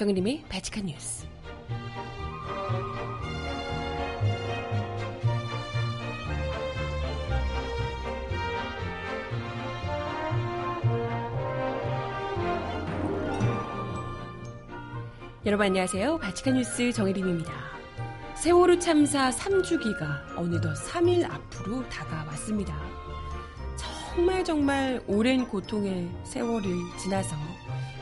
정혜림의 바칙한 뉴스. 여러분 안녕하세요. 바칙한 뉴스 정혜림입니다. 세월호 참사 3주기가 어느덧 3일 앞으로 다가왔습니다. 정말 정말 오랜 고통의 세월을 지나서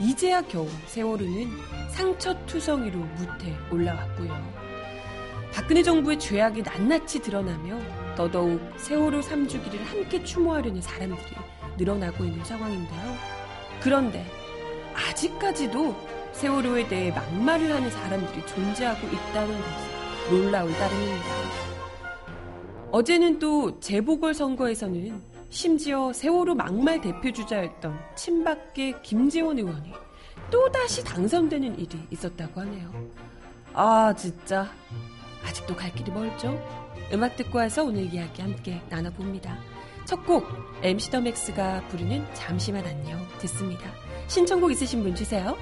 이제야 겨우 세월호는 상처투성이로 무태 올라왔고요. 박근혜 정부의 죄악이 낱낱이 드러나며 더더욱 세월호 3주기를 함께 추모하려는 사람들이 늘어나고 있는 상황인데요. 그런데 아직까지도 세월호에 대해 막말을 하는 사람들이 존재하고 있다는 것이 놀라울 따름입니다. 어제는 또 재보궐선거에서는 심지어 세월호 막말 대표 주자였던 친박계 김재원 의원이 또다시 당선되는 일이 있었다고 하네요. 아, 진짜. 아직도 갈 길이 멀죠? 음악 듣고 와서 오늘 이야기 함께 나눠봅니다. 첫 곡, MC 더 맥스가 부르는 잠시만 안녕 듣습니다. 신청곡 있으신 분 주세요.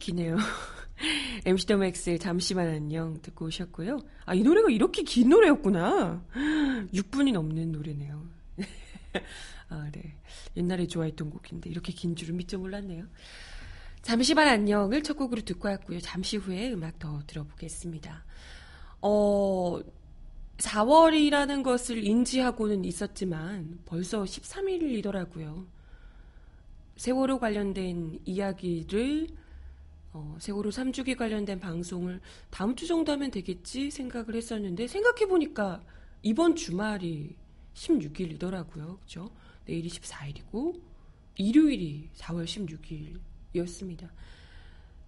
기네요. MC 더 맥스의 잠시만 안녕 듣고 오셨고요. 아, 이 노래가 이렇게 긴 노래였구나. 6분이 넘는 노래네요. 아, 네. 옛날에 좋아했던 곡인데 이렇게 긴 줄은 미처 몰랐네요. 잠시만 안녕을 첫 곡으로 듣고 왔고요. 잠시 후에 음악 더 들어보겠습니다. 어, 4월이라는 것을 인지하고는 있었지만 벌써 13일이더라고요. 세월호 관련된 이야기를 어, 세월호 3주기 관련된 방송을 다음 주 정도 하면 되겠지 생각을 했었는데 생각해보니까 이번 주말이 16일이더라고요. 그죠? 내일이 14일이고 일요일이 4월 16일이었습니다.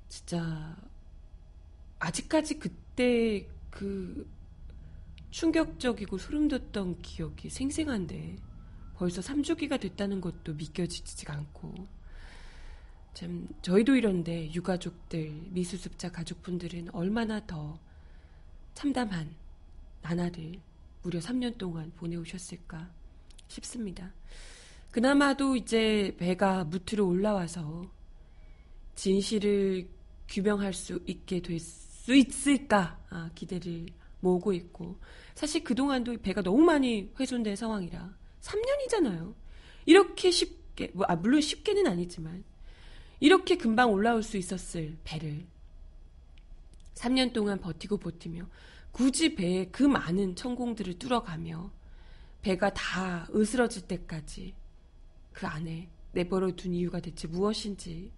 진짜 아직까지 그때 그 충격적이고 소름 돋던 기억이 생생한데 벌써 3주기가 됐다는 것도 믿겨지지가 않고 참 저희도 이런데 유가족들 미수습자 가족분들은 얼마나 더 참담한 나날을 무려 3년 동안 보내오셨을까 싶습니다. 그나마도 이제 배가 무트로 올라와서 진실을 규명할 수 있게 될 수 있을까 아, 기대를 모으고 있고 사실 그동안도 배가 너무 많이 훼손된 상황이라 3년이잖아요. 이렇게 쉽게 뭐, 아, 물론 쉽게는 아니지만 이렇게 금방 올라올 수 있었을 배를 3년 동안 버티고 버티며 굳이 배에 그 많은 천공들을 뚫어가며 배가 다 으스러질 때까지 그 안에 내버려 둔 이유가 대체 무엇인지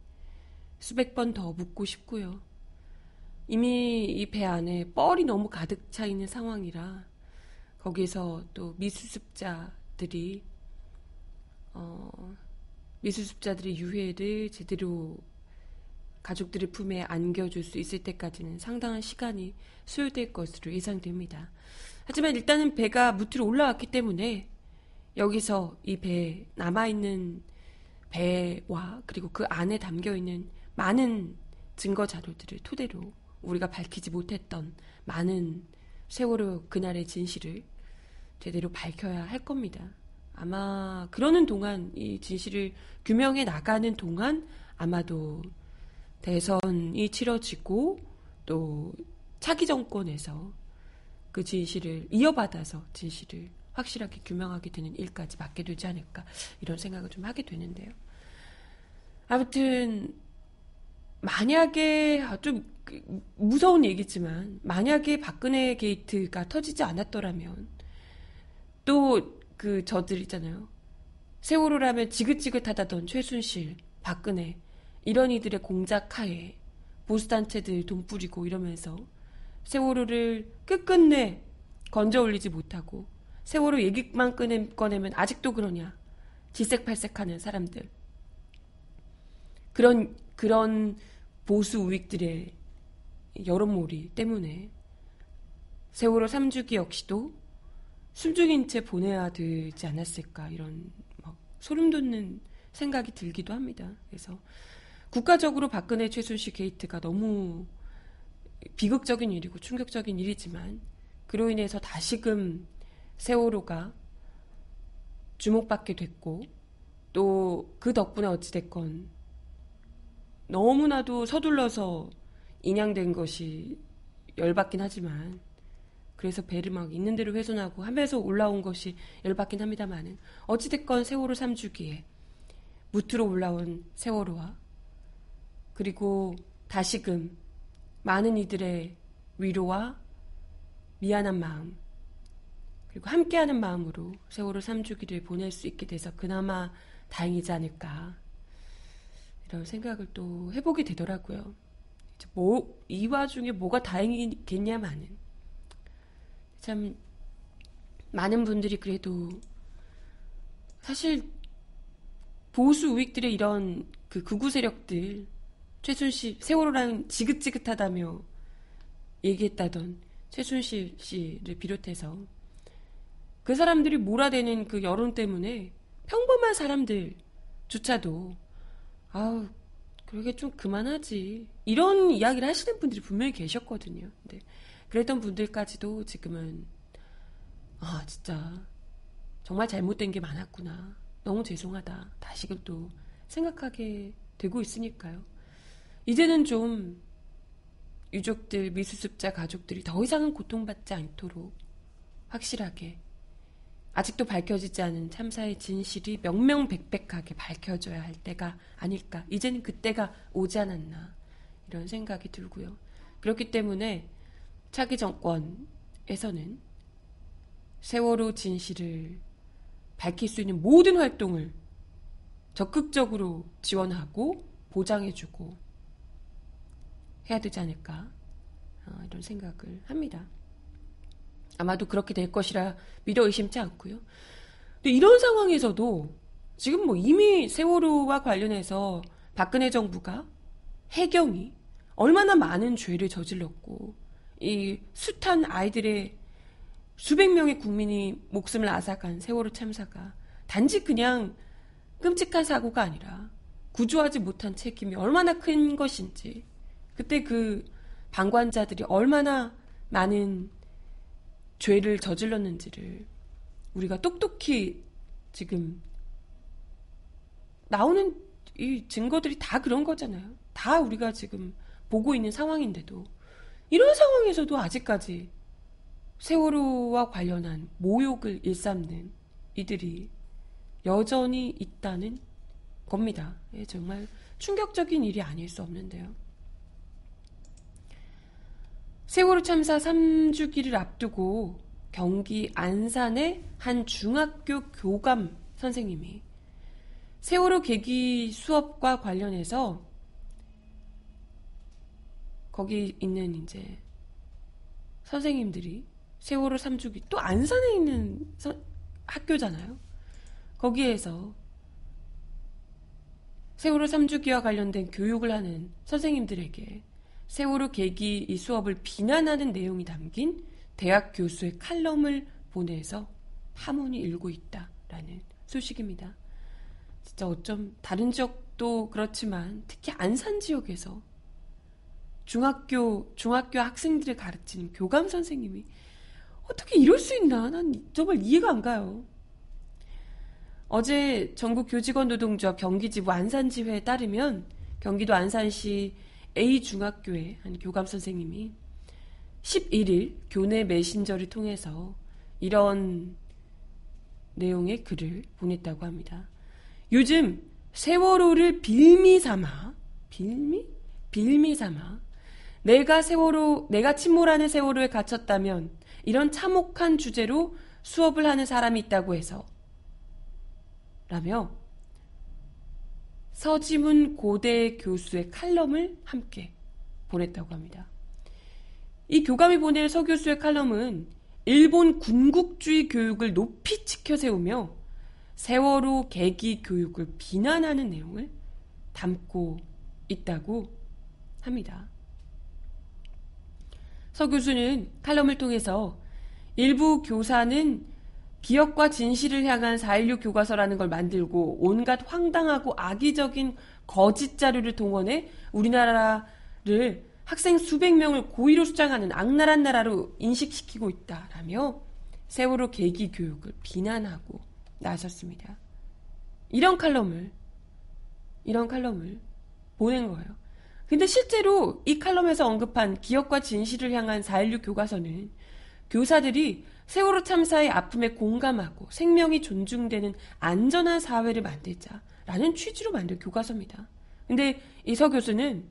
수백 번 더 묻고 싶고요. 이미 이 배 안에 뻘이 너무 가득 차 있는 상황이라 거기서 또 미수습자들이 어, 미수습자들의 유해를 제대로 가족들의 품에 안겨줄 수 있을 때까지는 상당한 시간이 소요될 것으로 예상됩니다. 하지만 일단은 배가 무트로 올라왔기 때문에 여기서 이 배에 남아있는 배와 그리고 그 안에 담겨있는 많은 증거 자료들을 토대로 우리가 밝히지 못했던 많은 세월호 그날의 진실을 제대로 밝혀야 할 겁니다. 아마 그러는 동안 이 진실을 규명해 나가는 동안 아마도 대선이 치러지고 또 차기 정권에서 그 진실을 이어받아서 진실을 확실하게 규명하게 되는 일까지 맡게 되지 않을까 이런 생각을 좀 하게 되는데요. 아무튼 만약에 아, 좀그 무서운 얘기지만 만약에 박근혜 게이트가 터지지 않았더라면 또 그 저들 있잖아요. 세월호라면 지긋지긋하다던 최순실, 박근혜 이런 이들의 공작 하에 보수단체들 돈 뿌리고 이러면서 세월호를 끝끝내 건져 올리지 못하고 세월호 얘기만 꺼내, 꺼내면 아직도 그러냐. 질색팔색하는 사람들. 그런, 그런 보수 우익들의 여론몰이 때문에 세월호 3주기 역시도 숨죽인 채 보내야 되지 않았을까 이런 막 소름 돋는 생각이 들기도 합니다. 그래서 국가적으로 박근혜 최순실 게이트가 너무 비극적인 일이고 충격적인 일이지만 그로 인해서 다시금 세월호가 주목받게 됐고 또 그 덕분에 어찌됐건 너무나도 서둘러서 인양된 것이 열받긴 하지만 그래서 배를 막 있는 대로 훼손하고 하면서 올라온 것이 열받긴 합니다만은 어찌됐건 세월호 3주기에 무트로 올라온 세월호와 그리고 다시금 많은 이들의 위로와 미안한 마음 그리고 함께하는 마음으로 세월호 3주기를 보낼 수 있게 돼서 그나마 다행이지 않을까 이런 생각을 또 해보게 되더라고요. 뭐, 이 와중에 뭐가 다행이겠냐마는 참 많은 분들이 그래도 사실 보수 우익들의 이런 그 극우 세력들 최순실 세월호랑 지긋지긋하다며 얘기했다던 최순실 씨를 비롯해서 그 사람들이 몰아대는 그 여론 때문에 평범한 사람들조차도 아우 그러게 좀 그만하지 이런 이야기를 하시는 분들이 분명히 계셨거든요. 근데 그랬던 분들까지도 지금은 아 진짜 정말 잘못된 게 많았구나 너무 죄송하다 다시금 또 생각하게 되고 있으니까요. 이제는 좀 유족들 미수습자 가족들이 더 이상은 고통받지 않도록 확실하게 아직도 밝혀지지 않은 참사의 진실이 명명백백하게 밝혀져야 할 때가 아닐까. 이제는 그때가 오지 않았나. 이런 생각이 들고요. 그렇기 때문에 차기 정권에서는 세월호 진실을 밝힐 수 있는 모든 활동을 적극적으로 지원하고 보장해주고 해야 되지 않을까. 어, 이런 생각을 합니다. 아마도 그렇게 될 것이라 믿어 의심치 않고요. 근데 이런 상황에서도 지금 뭐 이미 세월호와 관련해서 박근혜 정부가 해경이 얼마나 많은 죄를 저질렀고 이 숱한 아이들의 수백 명의 국민이 목숨을 앗아간 세월호 참사가 단지 그냥 끔찍한 사고가 아니라 구조하지 못한 책임이 얼마나 큰 것인지 그때 그 방관자들이 얼마나 많은 죄를 저질렀는지를 우리가 똑똑히 지금 나오는 이 증거들이 다 그런 거잖아요. 다 우리가 지금 보고 있는 상황인데도 이런 상황에서도 아직까지 세월호와 관련한 모욕을 일삼는 이들이 여전히 있다는 겁니다. 예, 정말 충격적인 일이 아닐 수 없는데요. 세월호 참사 3주기를 앞두고 경기 안산의 한 중학교 교감 선생님이 세월호 계기 수업과 관련해서 거기 있는 이제 선생님들이 세월호 3주기 또 안산에 있는 서, 학교잖아요. 거기에서 세월호 3주기와 관련된 교육을 하는 선생님들에게 세월호 계기 이 수업을 비난하는 내용이 담긴 대학 교수의 칼럼을 보내서 파문이 일고 있다라는 소식입니다. 진짜 어쩜 다른 지역도 그렇지만 특히 안산 지역에서 중학교 중학교 학생들을 가르치는 교감 선생님이 어떻게 이럴 수 있나? 난 정말 이해가 안 가요. 어제 전국 교직원 노동조합 경기지부 안산지회에 따르면 경기도 안산시 A 중학교의 한 교감 선생님이 11일 교내 메신저를 통해서 이런 내용의 글을 보냈다고 합니다. 요즘 세월호를 빌미 삼아 빌미 빌미 삼아 내가 세월호 내가 침몰하는 세월호에 갇혔다면 이런 참혹한 주제로 수업을 하는 사람이 있다고 해서 라며 서지문 고대 교수의 칼럼을 함께 보냈다고 합니다. 이 교감이 보낸 서 교수의 칼럼은 일본 군국주의 교육을 높이 치켜 세우며 세월호 계기 교육을 비난하는 내용을 담고 있다고 합니다. 서 교수는 칼럼을 통해서 일부 교사는 기억과 진실을 향한 4.16 교과서라는 걸 만들고 온갖 황당하고 악의적인 거짓 자료를 동원해 우리나라를 학생 수백 명을 고의로 수장하는 악랄한 나라로 인식시키고 있다라며 세월호 계기 교육을 비난하고 나섰습니다. 이런 칼럼을 이런 칼럼을 보낸 거예요. 근데 실제로 이 칼럼에서 언급한 기억과 진실을 향한 4.16 교과서는 교사들이 세월호 참사의 아픔에 공감하고 생명이 존중되는 안전한 사회를 만들자라는 취지로 만든 교과서입니다. 근데 이 서 교수는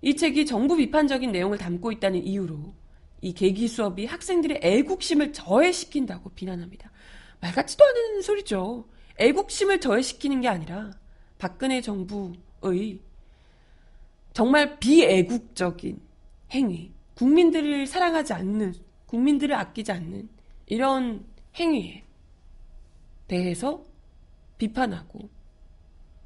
이 책이 정부 비판적인 내용을 담고 있다는 이유로 이 계기 수업이 학생들의 애국심을 저해시킨다고 비난합니다. 말 같지도 않은 소리죠. 애국심을 저해시키는 게 아니라 박근혜 정부의 정말 비애국적인 행위, 국민들을 사랑하지 않는, 국민들을 아끼지 않는 이런 행위에 대해서 비판하고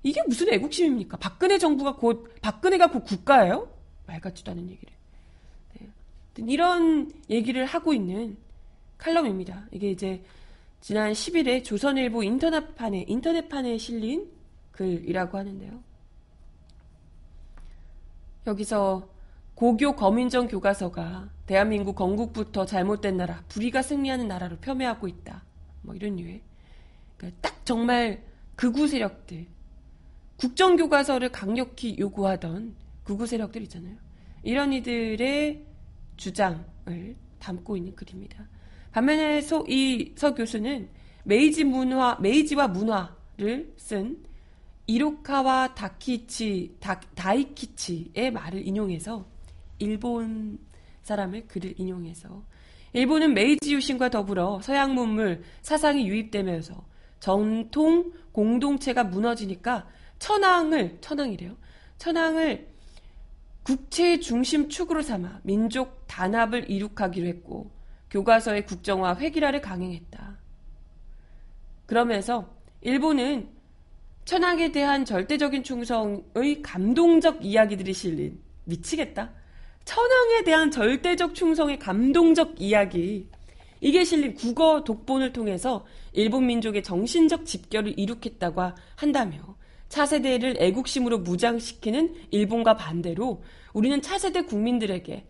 이게 무슨 애국심입니까? 박근혜 정부가 곧 박근혜가 곧 국가예요? 말 같지도 않은 얘기를. 네. 이런 얘기를 하고 있는 칼럼입니다. 이게 이제 지난 10일에 조선일보 인터넷판에 인터넷판에 실린 글이라고 하는데요. 여기서 고교 검인정 교과서가 대한민국 건국부터 잘못된 나라, 불의가 승리하는 나라로 폄훼하고 있다. 뭐 이런 류의. 그러니까 딱 정말 극우 세력들, 국정교과서를 강력히 요구하던 극우 세력들 있잖아요. 이런 이들의 주장을 담고 있는 글입니다. 반면에 소, 이 서 교수는 메이지 문화, 메이지와 문화를 쓴 이로카와 다키치, 다, 다이키치의 말을 인용해서 일본 사람을 글을 인용해서 일본은 메이지 유신과 더불어 서양 문물, 사상이 유입되면서 전통 공동체가 무너지니까 천황을 천황이래요. 천황을 국채 중심 축으로 삼아 민족 단합을 이룩하기로 했고 교과서의 국정화 획일화를 강행했다. 그러면서 일본은 천황에 대한 절대적인 충성의 감동적 이야기들이 실린 미치겠다. 천황에 대한 절대적 충성의 감동적 이야기 이게 실린 국어 독본을 통해서 일본 민족의 정신적 집결을 이룩했다고 한다며 차세대를 애국심으로 무장시키는 일본과 반대로 우리는 차세대 국민들에게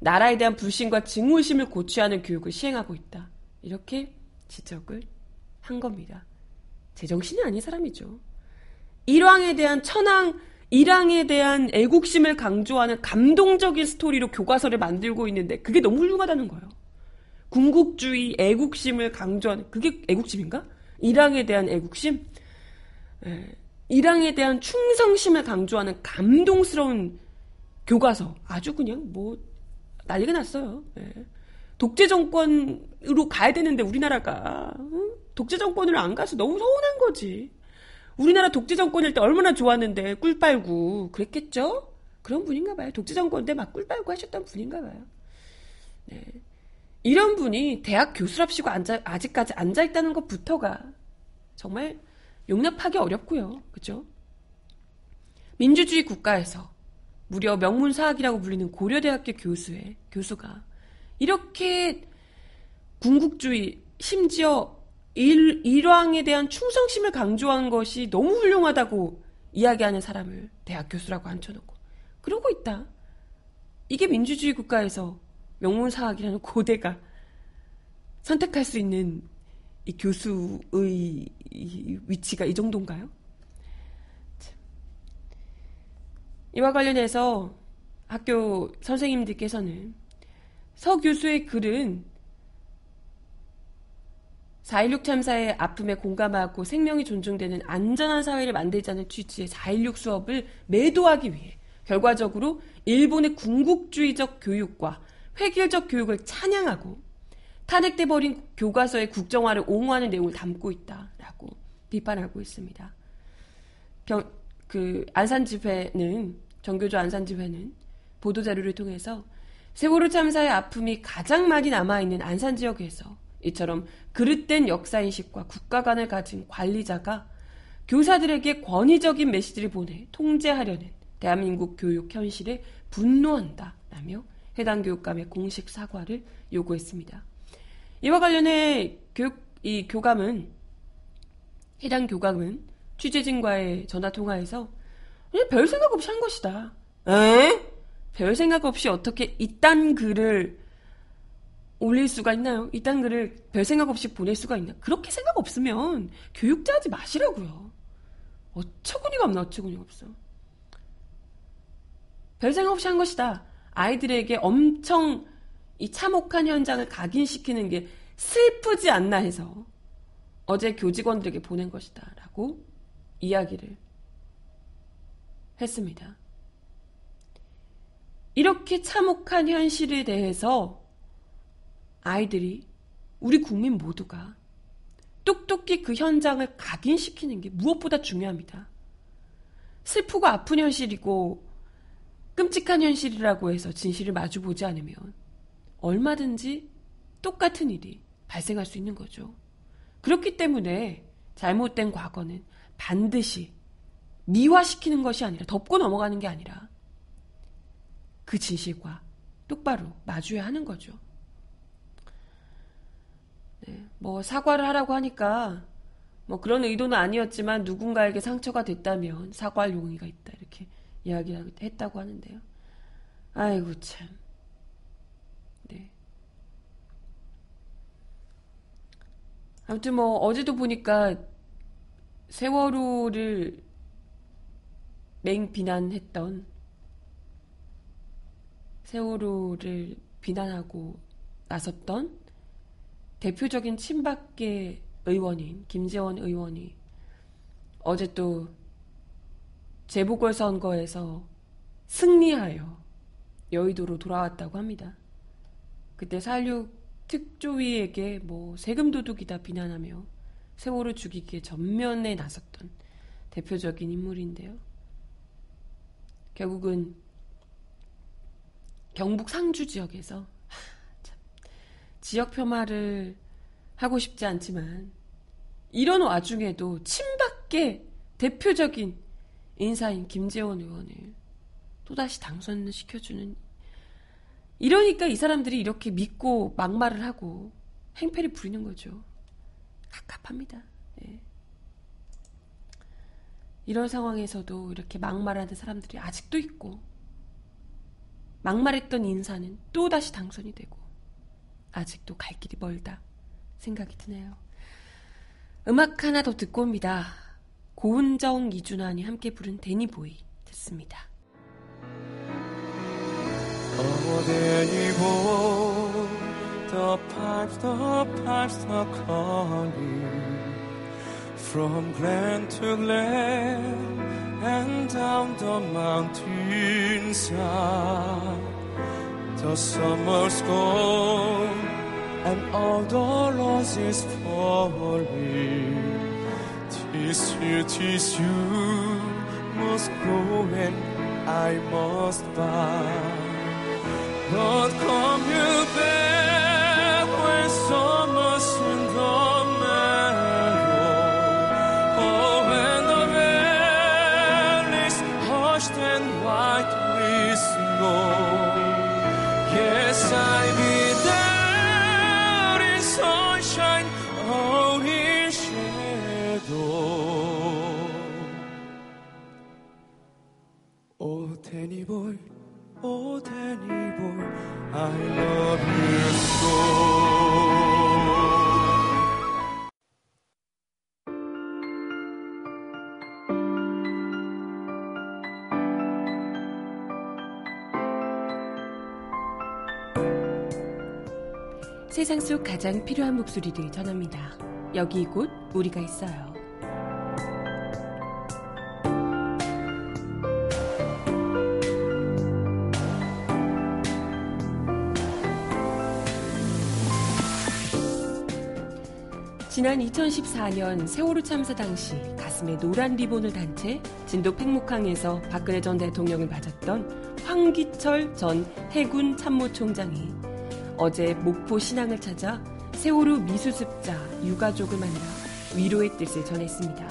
나라에 대한 불신과 증오심을 고취하는 교육을 시행하고 있다. 이렇게 지적을 한 겁니다. 제정신이 아닌 사람이죠. 일왕에 대한 천황, 일왕에 대한 애국심을 강조하는 감동적인 스토리로 교과서를 만들고 있는데 그게 너무 훌륭하다는 거예요. 군국주의, 애국심을 강조하는 그게 애국심인가? 일왕에 대한 애국심? 예. 일왕에 대한 충성심을 강조하는 감동스러운 교과서. 아주 그냥 뭐 난리가 났어요. 예. 독재 정권으로 가야 되는데 우리나라가 응? 독재 정권으로 안 가서 너무 서운한 거지. 우리나라 독재 정권일 때 얼마나 좋았는데 꿀 빨고 그랬겠죠? 그런 분인가 봐요. 독재 정권 때 막 꿀 빨고 하셨던 분인가 봐요. 네. 이런 분이 대학 교수랍시고 앉아, 아직까지 앉아 있다는 것부터가 정말 용납하기 어렵고요. 그죠? 민주주의 국가에서 무려 명문사학이라고 불리는 고려대학교 교수의 교수가 이렇게 군국주의 심지어 일, 일왕에 대한 충성심을 강조한 것이 너무 훌륭하다고 이야기하는 사람을 대학 교수라고 앉혀놓고 그러고 있다. 이게 민주주의 국가에서 명문사학이라는 고대가 선택할 수 있는 이 교수의 위치가 이 정도인가요? 이와 관련해서 학교 선생님들께서는 서 교수의 글은 4.16 참사의 아픔에 공감하고 생명이 존중되는 안전한 사회를 만들자는 취지의 4.16 수업을 매도하기 위해 결과적으로 일본의 궁극주의적 교육과 획일적 교육을 찬양하고 탄핵돼 버린 교과서의 국정화를 옹호하는 내용을 담고 있다라고 비판하고 있습니다. 병, 그 안산 집회는 정교조 안산 집회는 보도 자료를 통해서 세월호 참사의 아픔이 가장 많이 남아 있는 안산 지역에서 이처럼 그릇된 역사인식과 국가관을 가진 관리자가 교사들에게 권위적인 메시지를 보내 통제하려는 대한민국 교육 현실에 분노한다라며 해당 교육감의 공식 사과를 요구했습니다. 이와 관련해 교육, 이 교감은 해당 교감은 취재진과의 전화 통화에서 별 생각 없이 한 것이다. 에? 별 생각 없이 어떻게 이딴 글을 올릴 수가 있나요? 이딴 글을 별 생각 없이 보낼 수가 있나? 그렇게 생각 없으면 교육자 하지 마시라고요. 어처구니가 없나, 어처구니가 없어. 별 생각 없이 한 것이다. 아이들에게 엄청 이 참혹한 현장을 각인시키는 게 슬프지 않나 해서 어제 교직원들에게 보낸 것이다. 라고 이야기를 했습니다. 이렇게 참혹한 현실에 대해서 아이들이 우리 국민 모두가 똑똑히 그 현장을 각인시키는 게 무엇보다 중요합니다. 슬프고 아픈 현실이고 끔찍한 현실이라고 해서 진실을 마주보지 않으면 얼마든지 똑같은 일이 발생할 수 있는 거죠. 그렇기 때문에 잘못된 과거는 반드시 미화시키는 것이 아니라 덮고 넘어가는 게 아니라 그 진실과 똑바로 마주해야 하는 거죠. 네, 뭐 사과를 하라고 하니까 뭐 그런 의도는 아니었지만 누군가에게 상처가 됐다면 사과할 용의가 있다 이렇게 이야기를 했다고 하는데요. 아이고 참. 네. 아무튼 뭐 어제도 보니까 세월호를 맹 비난했던 세월호를 비난하고 나섰던 대표적인 친박계 의원인 김재원 의원이 어제 또 재보궐선거에서 승리하여 여의도로 돌아왔다고 합니다. 그때 4.16 특조위에게 뭐 세금 도둑이다 비난하며 세월호 죽이기에 전면에 나섰던 대표적인 인물인데요. 결국은 경북 상주 지역에서 지역 폄하를 하고 싶지 않지만 이런 와중에도 친박계 대표적인 인사인 김재원 의원을 또다시 당선을 시켜주는 이러니까 이 사람들이 이렇게 믿고 막말을 하고 행패를 부리는 거죠. 갑갑합니다. 예. 이런 상황에서도 이렇게 막말하는 사람들이 아직도 있고 막말했던 인사는 또다시 당선이 되고 아직도 갈 길이 멀다 생각이 드네요. 음악 하나 더 듣고 옵니다. 고은정, 이준환이 함께 부른 데니보이 듣습니다. Oh, 데니보이, the pipes, the pipes are calling from glen to glen and down the mountainside. The summer's gone and all the roses falling. Tis you, tis you must go and I must buy. But come you back 세상 속 가장 필요한 목소리를 전합니다. 여기 곧 우리가 있어요. 지난 2014년 세월호 참사 당시 가슴에 노란 리본을 단 채 진도 팽목항에서 박근혜 전 대통령을 맞았던 황기철 전 해군 참모총장이 어제 목포 신앙을 찾아 세월호 미수습자 유가족을 만나 위로의 뜻을 전했습니다.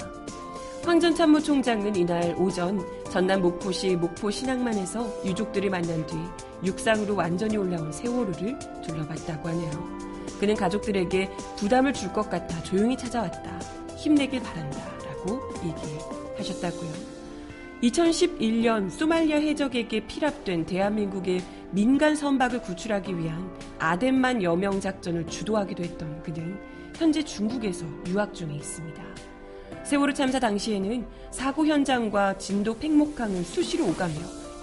황전 참모총장은 이날 오전 전남 목포시 목포 신앙만에서 유족들을 만난 뒤 육상으로 완전히 올라온 세월호를 둘러봤다고 하네요. 그는 가족들에게 부담을 줄 것 같아 조용히 찾아왔다. 힘내길 바란다. 라고 얘기하셨다고요. 2011년 소말리아 해적에게 피랍된 대한민국의 민간 선박을 구출하기 위한 아덴만 여명 작전을 주도하기도 했던 그는 현재 중국에서 유학 중에 있습니다. 세월호 참사 당시에는 사고 현장과 진도 팽목항을 수시로 오가며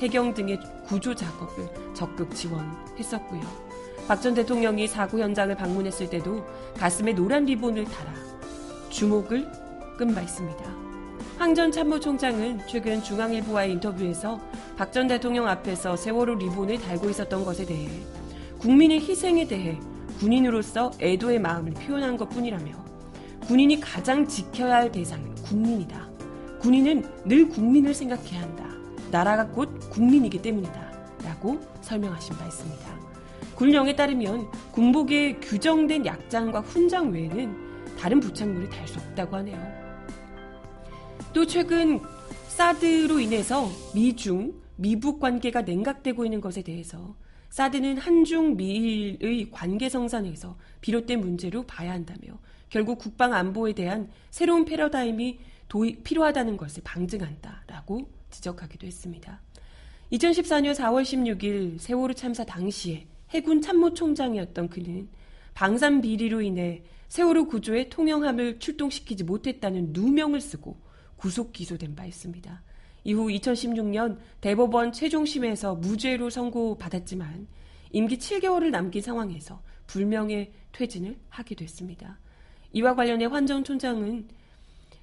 해경 등의 구조 작업을 적극 지원했었고요. 박 전 대통령이 사고 현장을 방문했을 때도 가슴에 노란 리본을 달아 주목을 끈바 있습니다. 황 전 참모총장은 최근 중앙일보와의 인터뷰에서 박 전 대통령 앞에서 세월호 리본을 달고 있었던 것에 대해 국민의 희생에 대해 군인으로서 애도의 마음을 표현한 것 뿐이라며 군인이 가장 지켜야 할 대상은 국민이다. 군인은 늘 국민을 생각해야 한다. 나라가 곧 국민이기 때문이다. 라고 설명하신 바 있습니다. 군령에 따르면 군복에 규정된 약장과 훈장 외에는 다른 부착물이 달 수 없다고 하네요. 또 최근 사드로 인해서 미중, 미북 관계가 냉각되고 있는 것에 대해서 사드는 한중 미일의 관계 성산에서 비롯된 문제로 봐야 한다며 결국 국방 안보에 대한 새로운 패러다임이 도입, 필요하다는 것을 방증한다라고 지적하기도 했습니다. 2014년 4월 16일 세월호 참사 당시에 해군 참모총장이었던 그는 방산 비리로 인해 세월호 구조에 통영함을 출동시키지 못했다는 누명을 쓰고 구속 기소된 바 있습니다. 이후 2016년 대법원 최종심에서 무죄로 선고받았지만 임기 7개월을 남긴 상황에서 불명예 퇴진을 하게 됐습니다. 이와 관련해 환정 총장은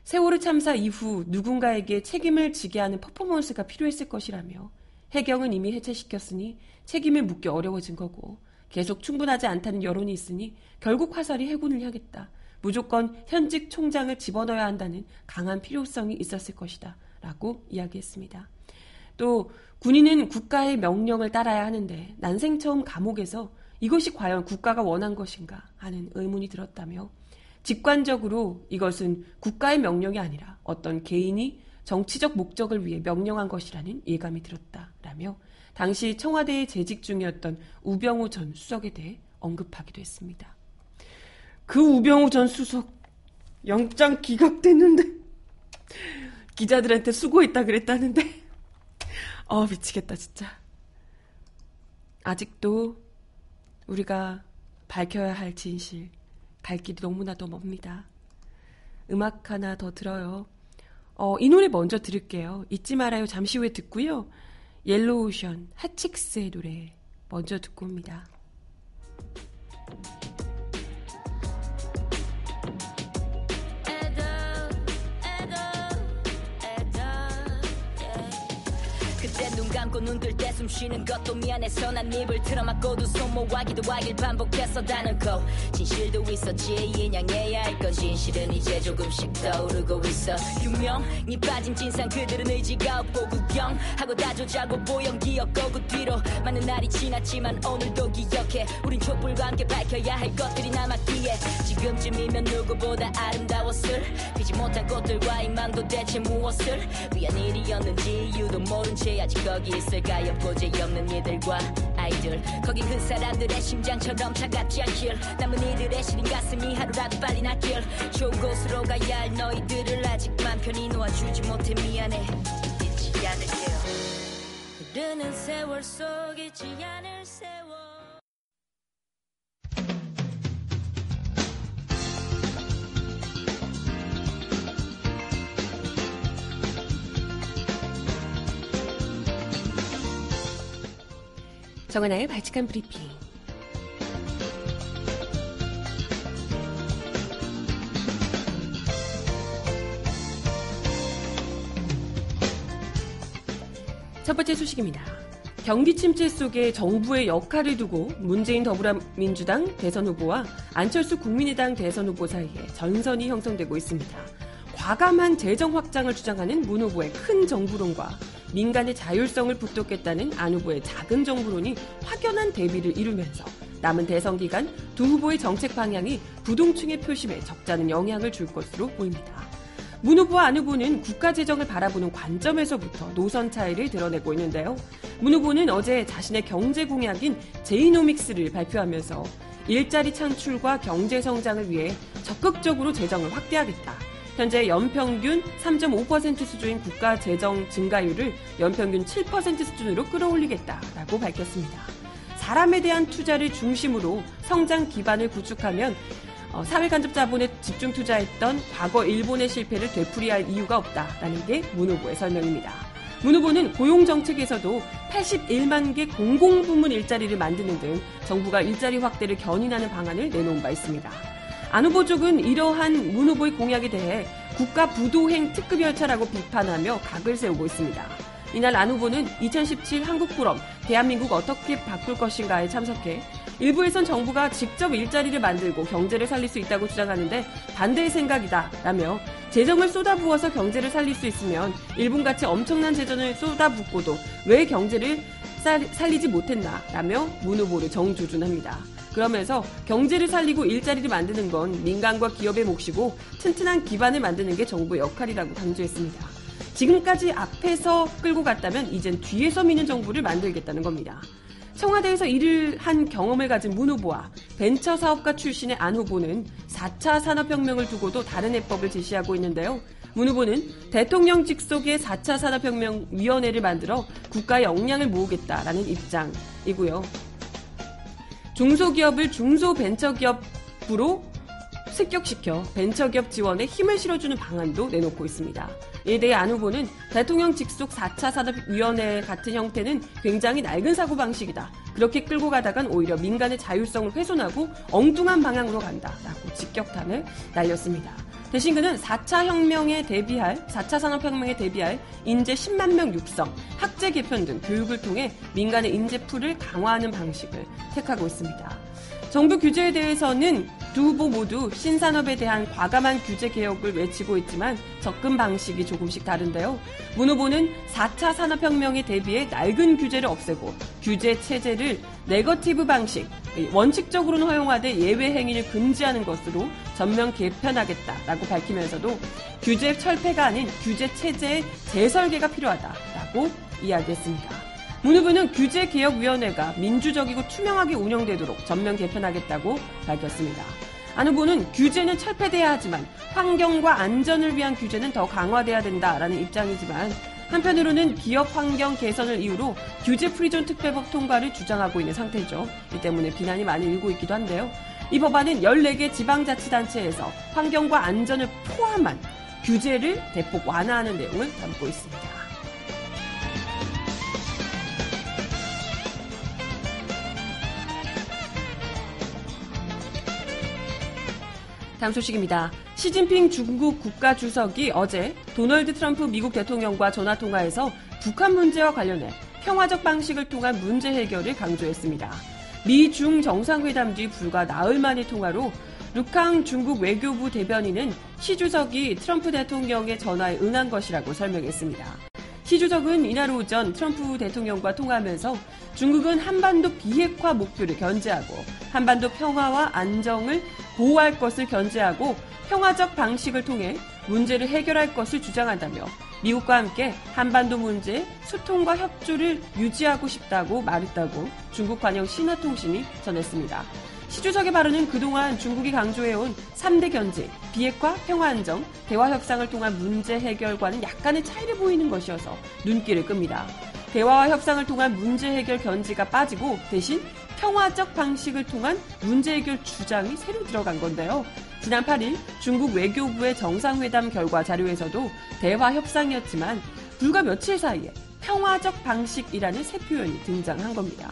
세월호 참사 이후 누군가에게 책임을 지게 하는 퍼포먼스가 필요했을 것이라며 해경은 이미 해체시켰으니 책임을 묻기 어려워진 거고 계속 충분하지 않다는 여론이 있으니 결국 화살이 해군을 향했다. 무조건 현직 총장을 집어넣어야 한다는 강한 필요성이 있었을 것이다. 라고 이야기했습니다. 또 군인은 국가의 명령을 따라야 하는데 난생 처음 감옥에서 이것이 과연 국가가 원한 것인가 하는 의문이 들었다며 직관적으로 이것은 국가의 명령이 아니라 어떤 개인이 정치적 목적을 위해 명령한 것이라는 예감이 들었다라며 당시 청와대에 재직 중이었던 우병우 전 수석에 대해 언급하기도 했습니다. 그 우병우 전 수석 영장 기각됐는데 기자들한테 수고했다 그랬다는데. 어 미치겠다 진짜. 아직도 우리가 밝혀야 할 진실 갈 길이 너무나도 멉니다. 음악 하나 더 들어요. 어, 이 노래 먼저 들을게요. 잊지 말아요. 잠시 후에 듣고요. 옐로우션 핫칙스의 노래 먼저 듣고 옵니다 감고 눈 뜰 때 숨 쉬는 것도 미안해서 난 입을 틀어막고도 손모아 기도 하길 반복해서 다는고 진실도 있었지 인양해야 할 건 진실은 이제 조금씩 떠오르고 있어. 유명이 빠진 진상 그들은 의지가 없고 구경하고 다조자고 보영 기억고 그 뒤로 많은 날이 지났지만 오늘도 기억해. 우린 촛불과 함께 밝혀야 할 것들이 남았기에 지금쯤이면 누구보다 아름다웠을. 피지 못한 꽃들과의 맘도 대체 무엇을? 위한 일이었는지 이유도 모른 채 아직 거기 있을까요 보재 없는 이들과 아이들. 거긴 그 사람들의 심장처럼 차갑지 않길. 남은 이들의 시린 가슴이 하루라도 빨리 낫길. 좋은 곳으로 가야 할 너희들을 아직 맘 편히 놓아주지 못해. 미안해. 잊지 않을게요. 흐르는 세월 속 잊지 않을 세월 정은아의 발칙한 브리핑. 첫 번째 소식입니다. 경기 침체 속에 정부의 역할을 두고 문재인 더불어민주당 대선 후보와 안철수 국민의당 대선 후보 사이에 전선이 형성되고 있습니다. 과감한 재정 확장을 주장하는 문 후보의 큰 정부론과 민간의 자율성을 북돋겠다는 안 후보의 작은 정부론이 확연한 대비를 이루면서 남은 대선 기간 두 후보의 정책 방향이 부동층의 표심에 적잖은 영향을 줄 것으로 보입니다. 문 후보와 안 후보는 국가 재정을 바라보는 관점에서부터 노선 차이를 드러내고 있는데요. 문 후보는 어제 자신의 경제 공약인 제이노믹스를 발표하면서 일자리 창출과 경제 성장을 위해 적극적으로 재정을 확대하겠다. 현재 연평균 3.5% 수준인 국가 재정 증가율을 연평균 7% 수준으로 끌어올리겠다라고 밝혔습니다. 사람에 대한 투자를 중심으로 성장 기반을 구축하면 어, 사회 간접 자본에 집중 투자했던 과거 일본의 실패를 되풀이할 이유가 없다라는 게 문 후보의 설명입니다. 문 후보는 고용 정책에서도 81만 개 공공부문 일자리를 만드는 등 정부가 일자리 확대를 견인하는 방안을 내놓은 바 있습니다. 안 후보 쪽은 이러한 문 후보의 공약에 대해 국가 부도행 특급 열차라고 비판하며 각을 세우고 있습니다. 이날 안 후보는 2017 한국포럼 대한민국 어떻게 바꿀 것인가에 참석해 일부에선 정부가 직접 일자리를 만들고 경제를 살릴 수 있다고 주장하는데 반대의 생각이다 라며 재정을 쏟아부어서 경제를 살릴 수 있으면 일본같이 엄청난 재정을 쏟아붓고도 왜 경제를 살리지 못했나 라며 문 후보를 정조준합니다. 그러면서 경제를 살리고 일자리를 만드는 건 민간과 기업의 몫이고 튼튼한 기반을 만드는 게 정부의 역할이라고 강조했습니다. 지금까지 앞에서 끌고 갔다면 이젠 뒤에서 미는 정부를 만들겠다는 겁니다. 청와대에서 일을 한 경험을 가진 문 후보와 벤처 사업가 출신의 안 후보는 4차 산업혁명을 두고도 다른 해법을 제시하고 있는데요. 문 후보는 대통령 직속의 4차 산업혁명위원회를 만들어 국가의 역량을 모으겠다라는 입장이고요. 중소기업을 중소벤처기업으로 습격시켜 벤처기업 지원에 힘을 실어주는 방안도 내놓고 있습니다. 이에 대해 안 후보는 대통령 직속 4차 산업위원회 같은 형태는 굉장히 낡은 사고방식이다. 그렇게 끌고 가다간 오히려 민간의 자율성을 훼손하고 엉뚱한 방향으로 간다. 라고 직격탄을 날렸습니다. 대신 그는 4차 혁명에 대비할, 4차 산업혁명에 대비할 인재 10만 명 육성, 학제 개편 등 교육을 통해 민간의 인재 풀을 강화하는 방식을 택하고 있습니다. 정부 규제에 대해서는 두 후보 모두 신산업에 대한 과감한 규제 개혁을 외치고 있지만 접근 방식이 조금씩 다른데요. 문 후보는 4차 산업혁명에 대비해 낡은 규제를 없애고 규제 체제를 네거티브 방식, 원칙적으로는 허용하되 예외 행위를 금지하는 것으로 전면 개편하겠다라고 밝히면서도 규제 철폐가 아닌 규제 체제의 재설계가 필요하다라고 이야기했습니다. 문 후보는 규제개혁위원회가 민주적이고 투명하게 운영되도록 전면 개편하겠다고 밝혔습니다. 안 후보는 규제는 철폐돼야 하지만 환경과 안전을 위한 규제는 더 강화돼야 된다라는 입장이지만 한편으로는 기업 환경 개선을 이유로 규제 프리존 특별법 통과를 주장하고 있는 상태죠. 이 때문에 비난이 많이 일고 있기도 한데요. 이 법안은 14개 지방자치단체에서 환경과 안전을 포함한 규제를 대폭 완화하는 내용을 담고 있습니다. 다음 소식입니다. 시진핑 중국 국가주석이 어제 도널드 트럼프 미국 대통령과 전화통화에서 북한 문제와 관련해 평화적 방식을 통한 문제 해결을 강조했습니다. 미중 정상회담 뒤 불과 나흘 만의 통화로 루캉 중국 외교부 대변인은 시 주석이 트럼프 대통령의 전화에 응한 것이라고 설명했습니다. 시 주석은 이날 오전 트럼프 대통령과 통화하면서 중국은 한반도 비핵화 목표를 견제하고 한반도 평화와 안정을 보호할 것을 견제하고 평화적 방식을 통해 문제를 해결할 것을 주장한다며 미국과 함께 한반도 문제 소통과 협조를 유지하고 싶다고 말했다고 중국 관영 신화통신이 전했습니다. 시주석의 발언은 그동안 중국이 강조해온 3대 견제, 비핵화, 평화안정, 대화 협상을 통한 문제 해결과는 약간의 차이를 보이는 것이어서 눈길을 끕니다. 대화와 협상을 통한 문제 해결 견지가 빠지고 대신 평화적 방식을 통한 문제 해결 주장이 새로 들어간 건데요. 지난 8일 중국 외교부의 정상회담 결과 자료에서도 대화 협상이었지만 불과 며칠 사이에 평화적 방식이라는 새 표현이 등장한 겁니다.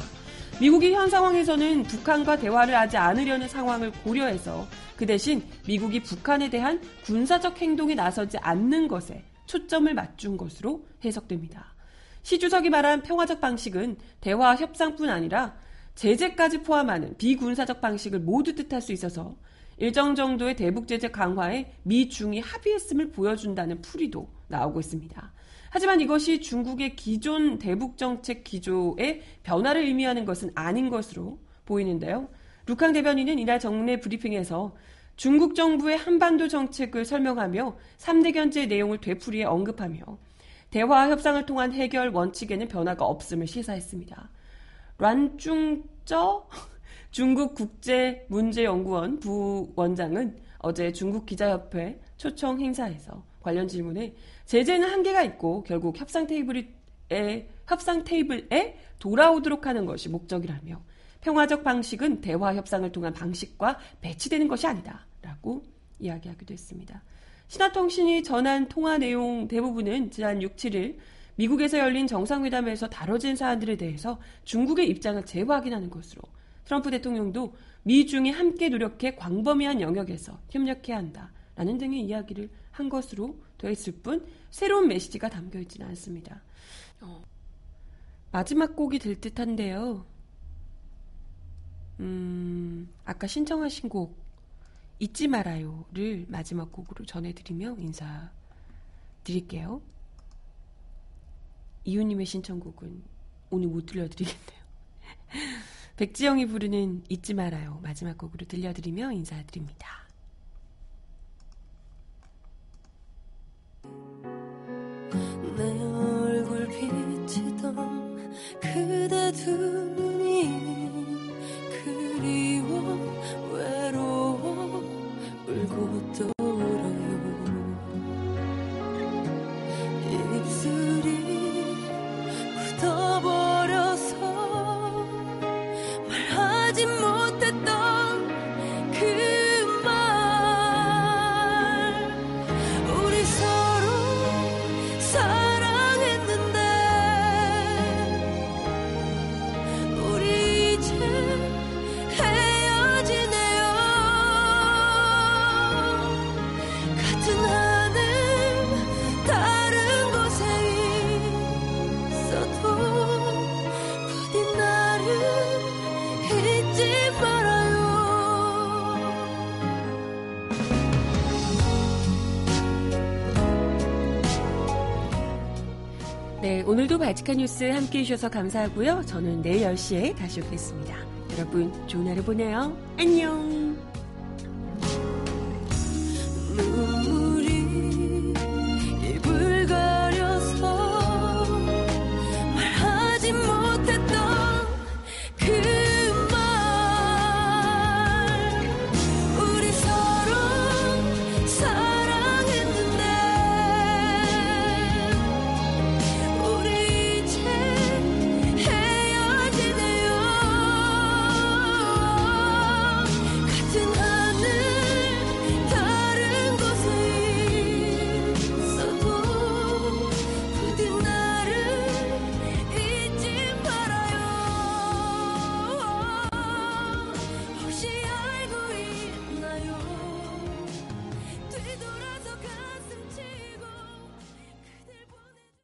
미국이 현 상황에서는 북한과 대화를 하지 않으려는 상황을 고려해서 그 대신 미국이 북한에 대한 군사적 행동에 나서지 않는 것에 초점을 맞춘 것으로 해석됩니다. 시 주석이 말한 평화적 방식은 대화 협상뿐 아니라 제재까지 포함하는 비군사적 방식을 모두 뜻할 수 있어서 일정 정도의 대북 제재 강화에 미 중이 합의했음을 보여준다는 풀이도 나오고 있습니다. 하지만 이것이 중국의 기존 대북 정책 기조의 변화를 의미하는 것은 아닌 것으로 보이는데요. 루캉 대변인은 이날 정례 브리핑에서 중국 정부의 한반도 정책을 설명하며 3대 견제 내용을 되풀이해 언급하며 대화 협상을 통한 해결 원칙에는 변화가 없음을 시사했습니다. 란중쩌 중국 국제문제연구원 부원장은 어제 중국 기자협회 초청 행사에서 관련 질문에 제재는 한계가 있고 결국 협상 테이블에 협상 테이블에 돌아오도록 하는 것이 목적이라며 평화적 방식은 대화 협상을 통한 방식과 배치되는 것이 아니다라고 이야기하기도 했습니다. 신화통신이 전한 통화 내용 대부분은 지난 6, 7일 미국에서 열린 정상회담에서 다뤄진 사안들에 대해서 중국의 입장을 재확인하는 것으로 트럼프 대통령도 미중이 함께 노력해 광범위한 영역에서 협력해야 한다라는 등의 이야기를 한 것으로 되어 있을 뿐 새로운 메시지가 담겨 있지는 않습니다. 어, 마지막 곡이 될 듯한데요. 음, 아까 신청하신 곡 잊지 말아요를 마지막 곡으로 전해드리며 인사드릴게요. 이유님의 신청곡은 오늘 못 들려드리겠네요. 백지영이 부르는 잊지 말아요 마지막 곡으로 들려드리며 인사드립니다. 내 얼굴 비치던 그대 두 네, 오늘도 바지카 뉴스 함께 해주셔서 감사하고요. 저는 내일 10시에 다시 오겠습니다. 여러분, 좋은 하루 보내요. 안녕!